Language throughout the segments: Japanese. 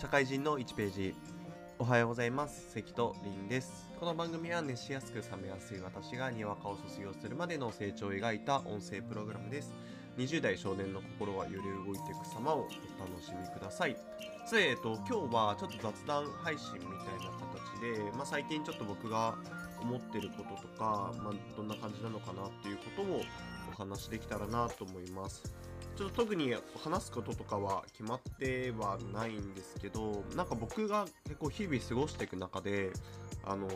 社会人の1ページ。おはようございます。関とりんです。この番組は熱しやすく冷めやすい私がにわかを卒業するまでの成長を描いた音声プログラムです。20代少年の心は揺れ動いていく様をお楽しみください。さて、えっと、今日はちょっと雑談配信みたいな形で、まあ、最近ちょっと僕が思ってることとか、まあ、どんな感じなのかなっていうことをお話できたらなと思います。ちょっと特に話すこととかは決まってはないんですけどなんか僕が結構日々過ごしていく中であの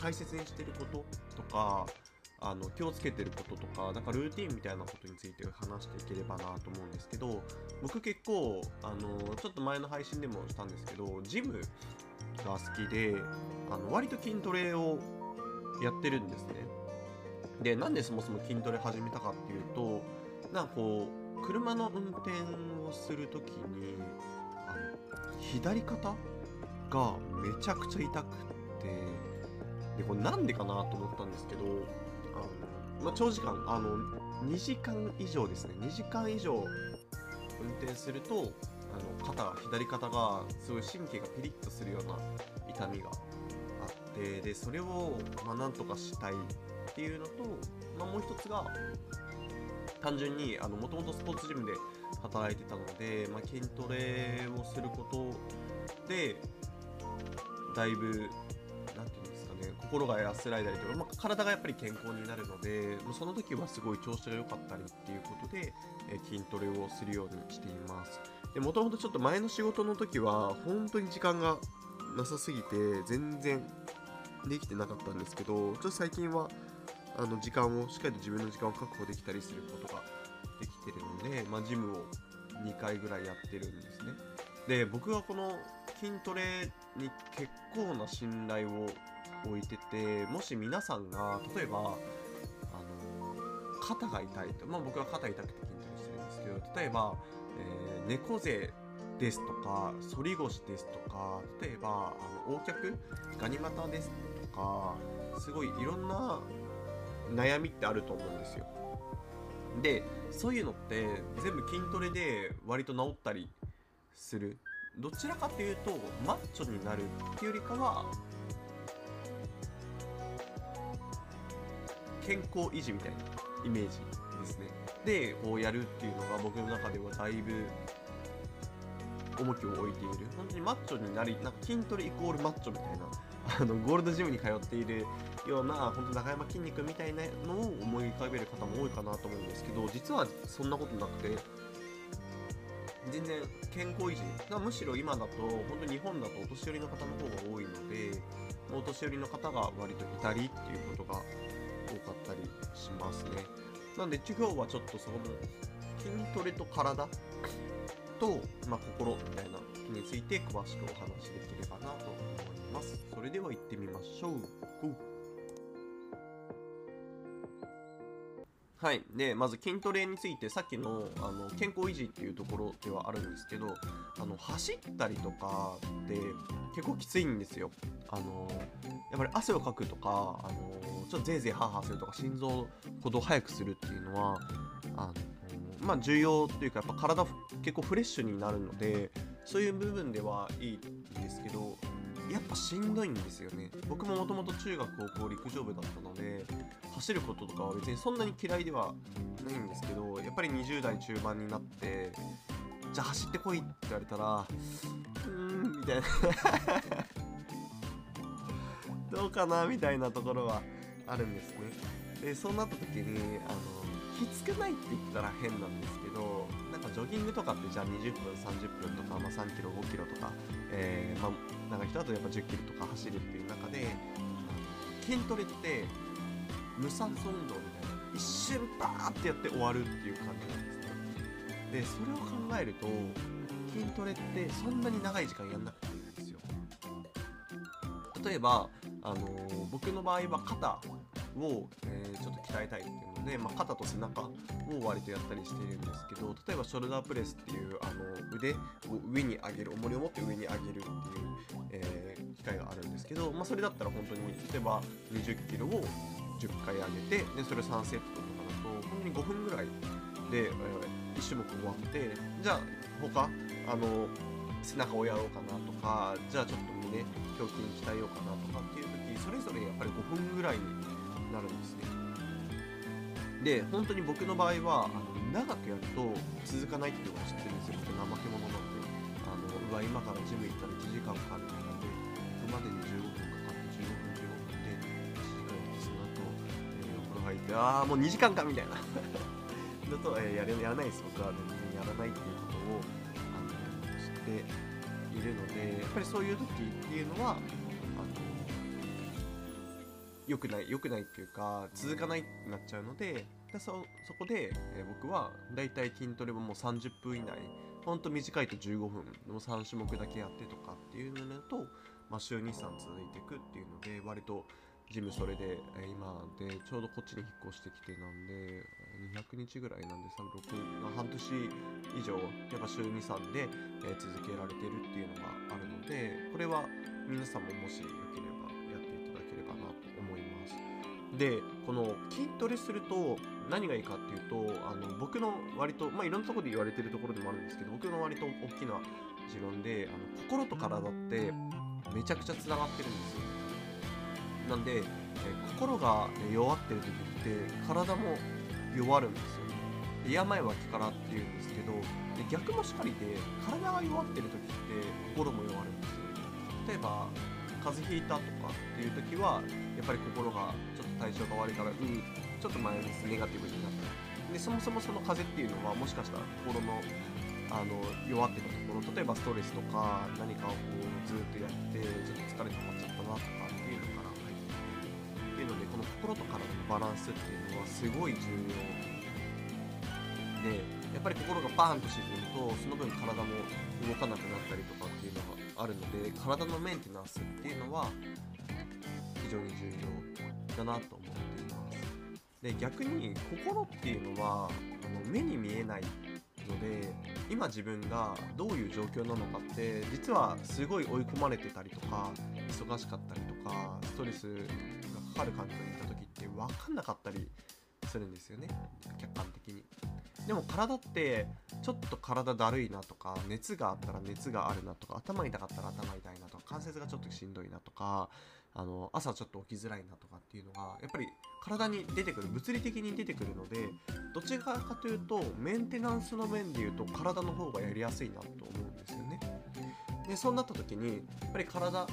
大切にしてることとかあの気をつけてることとかなんかルーティンみたいなことについて話していければなと思うんですけど僕結構あのちょっと前の配信でもしたんですけどジムが好きであの割と筋トレをやってるんですね。でなんでそもそも筋トレ始めたかっていうとなんかこう車の運転をする時にあの左肩がめちゃくちゃ痛くってでこれなんでかなと思ったんですけどあの、まあ、長時間あの2時間以上ですね。2時間以上運転するとあの肩が左肩がすごい神経がピリッとするような痛みがあってでそれを、まあ、なんとかしたいっていうのと、まあ、もう一つが単純にもともとスポーツジムで働いてたので、まあ、筋トレをすることでだいぶ何て言うんですかね心が安らいだりとか、まあ、体がやっぱり健康になるのでその時はすごい調子が良かったりっていうことで、え筋トレをするようにしています。でもともとちょっと前の仕事の時は本当に時間がなさすぎて全然できてなかったんですけどちょっと最近はあの時間をしっかりと自分の時間を確保できたりすることができてるので、まあ、ジムを2回ぐらいやってるんですね。で僕はこの筋トレに結構な信頼を置いててもし皆さんが例えばあの肩が痛いと、まあ、僕は肩痛くて筋トレしてるんですけど例えば、えー、猫背ですとか反り腰ですとか例えばあの横脚ガニ股ですとかすごいいろんな悩みってあると思うんですよ。でそういうのって全部筋トレで割と治ったりする。どちらかというとマッチョになるっていうよりかは健康維持みたいなイメージですね。でこうやるっていうのが僕の中ではだいぶ重きを置いている。本当にマッチョになりなんか筋トレイコールマッチョみたいなあのゴールドジムに通っているような本当中山筋肉みたいなのを思い浮かべる方も多いかなと思うんですけど実はそんなことなくて全然健康維持がむしろ今だと本当日本だとお年寄りの方の方が多いのでお年寄りの方が割といたりっていうことが多かったりしますね。なんで今日はちょっとその筋トレと体と、まあ、心みたいなについて詳しくお話しできればなと思います。それでは行ってみましょう。はい、でまず筋トレについてさっきのあの健康維持っていうところではあるんですけどあの走ったりとかって結構きついんですよ。あのやっぱり汗をかくとかあのちょっとぜいぜいハーハーするとか心臓ほど速くするっていうのはあのまあ重要っていうかやっぱ体結構フレッシュになるのでそういう部分ではいいんですけどやっぱしんどいんですよね。僕ももともと中学高校陸上部だったので走ることとかは別にそんなに嫌いではないんですけどやっぱり20代中盤になってじゃあ走ってこいって言われたらうーんみたいな。どうかなみたいなところはあるんですね。でそうなった時にあのきつくないって言ったら変なんですけどなんかジョギングとかってじゃあ20分30分とか、まあ、3キロ5キロとか、えーまあ、なんか人だとやっぱ10キロとか走るっていう中で筋トレって無酸素運動みたいな一瞬バーってやって終わるっていう感じなんですね。でそれを考えると筋トレってそんなに長い時間やんなくていいんですよ。例えば、あのー、僕の場合は肩を、えー、ちょっと鍛えたいっていうので、まあ、肩と背中を割とやったりしているんですけど例えばショルダープレスっていうあの腕を上に上げる重りを持って上に上げるっていう、えー、機会があるんですけど、まあ、それだったら本当に例えば20キロを10回上げてでそれ3セットとかだと本当に5分ぐらいで、えー、1種目終わってじゃあ他あの背中をやろうかなとかじゃあちょっと胸胸筋鍛えようかなとかっていう時それぞれやっぱり5分ぐらいになるんですね。で本当に僕の場合はあの長くやると続かないっていうのを知ってるんですよ。僕怠け者なので。あのうわ今からジム行ったら1時間かかるってなんで行くまでに15分かかって15分15分で1時間やってその後、えーお風呂入ってああもう2時間かみたいな。だと、えーやれやらないです。僕は全然やらないっていうことをあの知っているのでやっぱりそういう時っていうのはあの良くない良くないっていうか続かないってなっちゃうのででそそこで、えー僕はだいたい筋トレはもう30分以内。ほんと短いと15分。でも3種目だけやってとかっていうのだと、まあ、週23続いていくっていうので割とジムそれで、えー今でちょうどこっちに引っ越してきてなんで200日ぐらいなんで36、まあ、半年以上やっぱ週23で、えー続けられてるっていうのがあるのでこれは皆さんももしよければやっていただければなと思います。でこの筋トレすると何がいいかっていうとあの僕の割とまあいろんなとこで言われてるところでもあるんですけど僕の割と大きな持論であの心と体ってめちゃくちゃつながってるんですよ。なんで、え心が弱ってる時って体も弱るんですよで病は気からっていうんですけどで逆もしかりで体が弱ってる時って心も弱るんですよ例えば風邪ひいたとかっていう時はやっぱり心がちょっと体調が悪いからうんちょっとマイナスネガティブになった。でそもそもその風邪っていうのはもしかしたら心のあの弱ってたところ例えばストレスとか何かをこうずっとやってちょっと疲れ溜まっちゃったなとかっていうのから入ってっていうのでこの心と体のバランスっていうのはすごい重要でやっぱり心がバーンと沈むとその分体も動かなくなったりとかっていうのがあるので体のメンテナンスっていうのは非常に重要だなと思いますで逆に心っていうのはあの目に見えないので今自分がどういう状況なのかって実はすごい追い込まれてたりとか忙しかったりとかストレスがかかる環境にいた時って分かんなかったりするんですよね。客観的に。でも体ってちょっと体だるいなとか熱があったら熱があるなとか頭痛かったら頭痛いなとか関節がちょっとしんどいなとかあの朝ちょっと起きづらいなとかっていうのがやっぱり体に出てくる物理的に出てくるのでどちらかというとメンテナンスの面でいうと体の方がやりやすいなと思うんですよね。でそうなった時にやっぱり体を、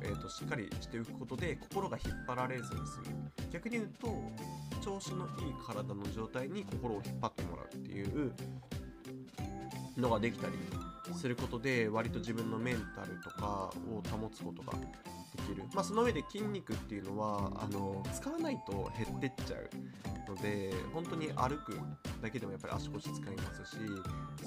えー、としっかりしておくことで心が引っ張られずに済む逆に言うと調子のいい体の状態に心を引っ張ってもらうっていうのができたりすることで割と自分のメンタルとかを保つことができる、まあ、その上で筋肉っていうのはあの使わないと減ってっちゃうので本当に歩くだけでもやっぱり足腰使いますし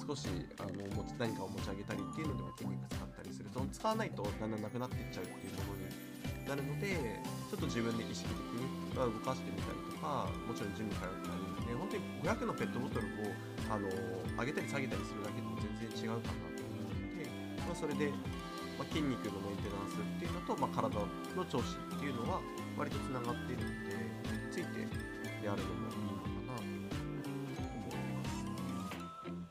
少しあの何かを持ち上げたりっていうのでも筋肉使ったりする。と使わないとだんだんなくなってっちゃうっていうものになるのでちょっと自分で意識的にま動かしてみたりとかもちろんジム通ったりで本当に500のペットボトルをあの上げたり下げたりするだけでも全然違うかなと思うので、まあ、それで、まあ、筋肉のメンテナンスっていうのと、まあ、体の調子っていうのは割とつながっているのでついてやるのもいいのかなと思いま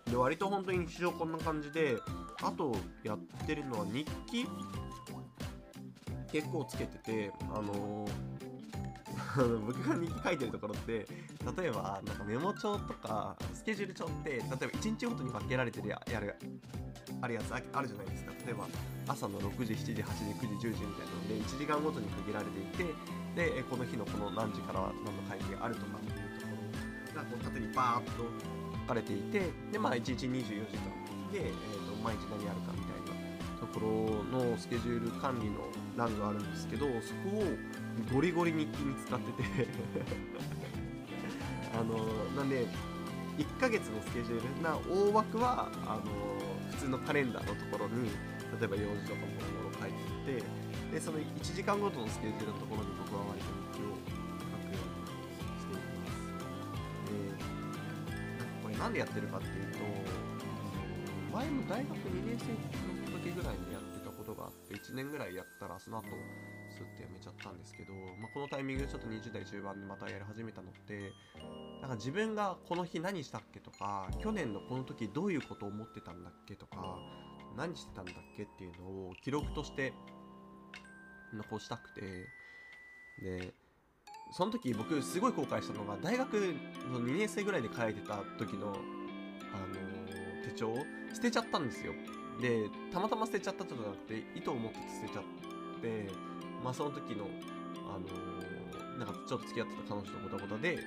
す。で割と本当に日常こんな感じであとやってるのは日記？結構つけててあの 僕が日記書いてるところって例えばなんかメモ帳とかスケジュール帳って例えば1日ごとに分けられてるややるあるやつあるじゃないですか。例えば朝の6時7時8時9時10時みたいなので1時間ごとに区切られていてでこの日のこの何時から何の会議があるとかっていうところがこう縦にバーッと書かれていてでまあ1日24時間で、えー、と毎日何やるかみたいなところのスケジュール管理の欄があるんですけどそこをゴリゴリ日記に使ってて。あのなんで1ヶ月のスケジュールな大枠はあの通のカレンダーのところに例えば用事とかもろもろ書いていってでその1時間ごとのスケジュールのところに僕は割と日記を書くようにしています。でこれなんでやってるかっていうと前も大学2年生の時ぐらいにやってたことがあって1年ぐらいやったらその後スッてやめちゃったんですけど、まあ、このタイミングでちょっと20代中盤でまたやり始めたのってなんか自分がこの日何したっけとか去年のこの時どういうことを思ってたんだっけとか何してたんだっけっていうのを記録として残したくてでその時僕すごい後悔したのが大学の2年生ぐらいで書いてた時の、あのー手帳を捨てちゃったんですよ。でたまたま捨てちゃったとかじゃなくて意図を持って捨てちゃってまあその時のあのーなんかちょっと付き合ってた彼女とごたごたで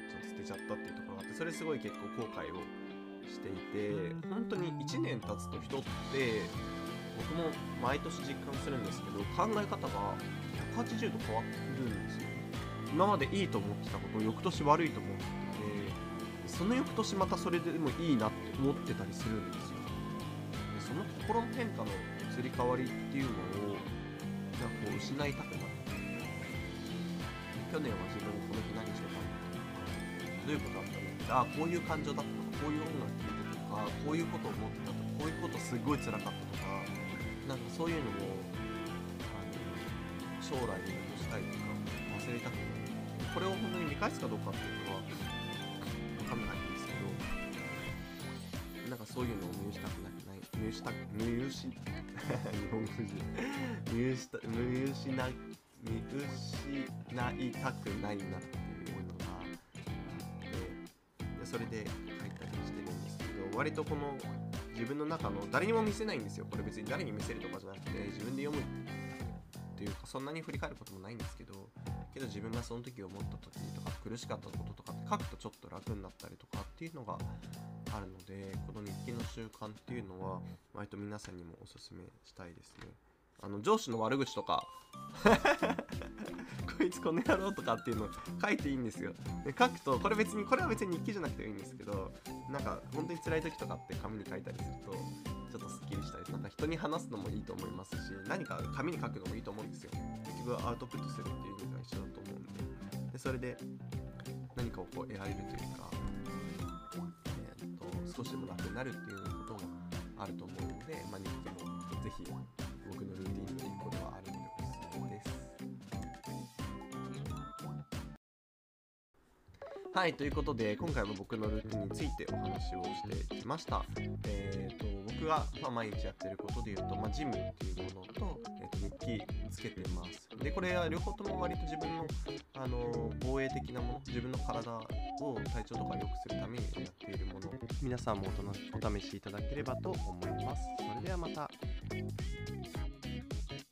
ちょっと捨てちゃったっていうところがあってそれすごい結構後悔をしていて本当に1年経つと人って僕も毎年実感するんですけど考え方が180度変わるんですよ。今までいいと思ってたことを翌年悪いと思っててその翌年またそれでもいいなって思ってたりするんですよ。でその心の変化の移り変わりっていうのをなんかこう失いたくなって去年は自分この日何してたのどういうことだったのあこういう感情だった。とかこういう音楽聴いてたとかこういうことを思ってたとかこういうことすごい辛かったとかなんかそういうのをあの将来に残したいとか忘れたくないこれを本当に見返すかどうかっていうのは分かんないんですけどなんかそういうのを見失くなくない見失見失日本語人見失見失見失いたくないなってそれで書いたりしてるんですけど割とこの自分の中の誰にも見せないんですよ。これ別に誰に見せるとかじゃなくて自分で読むっていうかそんなに振り返ることもないんですけどけど自分がその時思った時とか苦しかったこととかって書くとちょっと楽になったりとかっていうのがあるのでこの日記の習慣っていうのは割と皆さんにもおすすめしたいですね。あの上司の悪口とか。こいつこの野郎とかっていうの書いていいんですよ。で書くとこれ別にこれは別に日記じゃなくていいんですけどなんか本当に辛い時とかって紙に書いたりするとちょっとすっきりしたりなんか人に話すのもいいと思いますし何か紙に書くのもいいと思うんですよ。結局アウトプットするっていう意味では一緒だと思うんで。でそれで何かをこう得られるというか、えー、と少しでも楽になるっていうこともあると思うので、まあ、日記もぜひ僕のルーティンの一個ではあるのですです。はい、ということで今回も僕のルーティンについてお話をしてきました。えー、と僕が、まあ、毎日やってることで言うと、まあ、ジムっていうものと,、えー、と日記つけてます。でこれは両方とも割と自分の、あの防衛的なもの自分の体を体調とか良くするためにやっているもの皆さんもお試しいただければと思います。それではまた。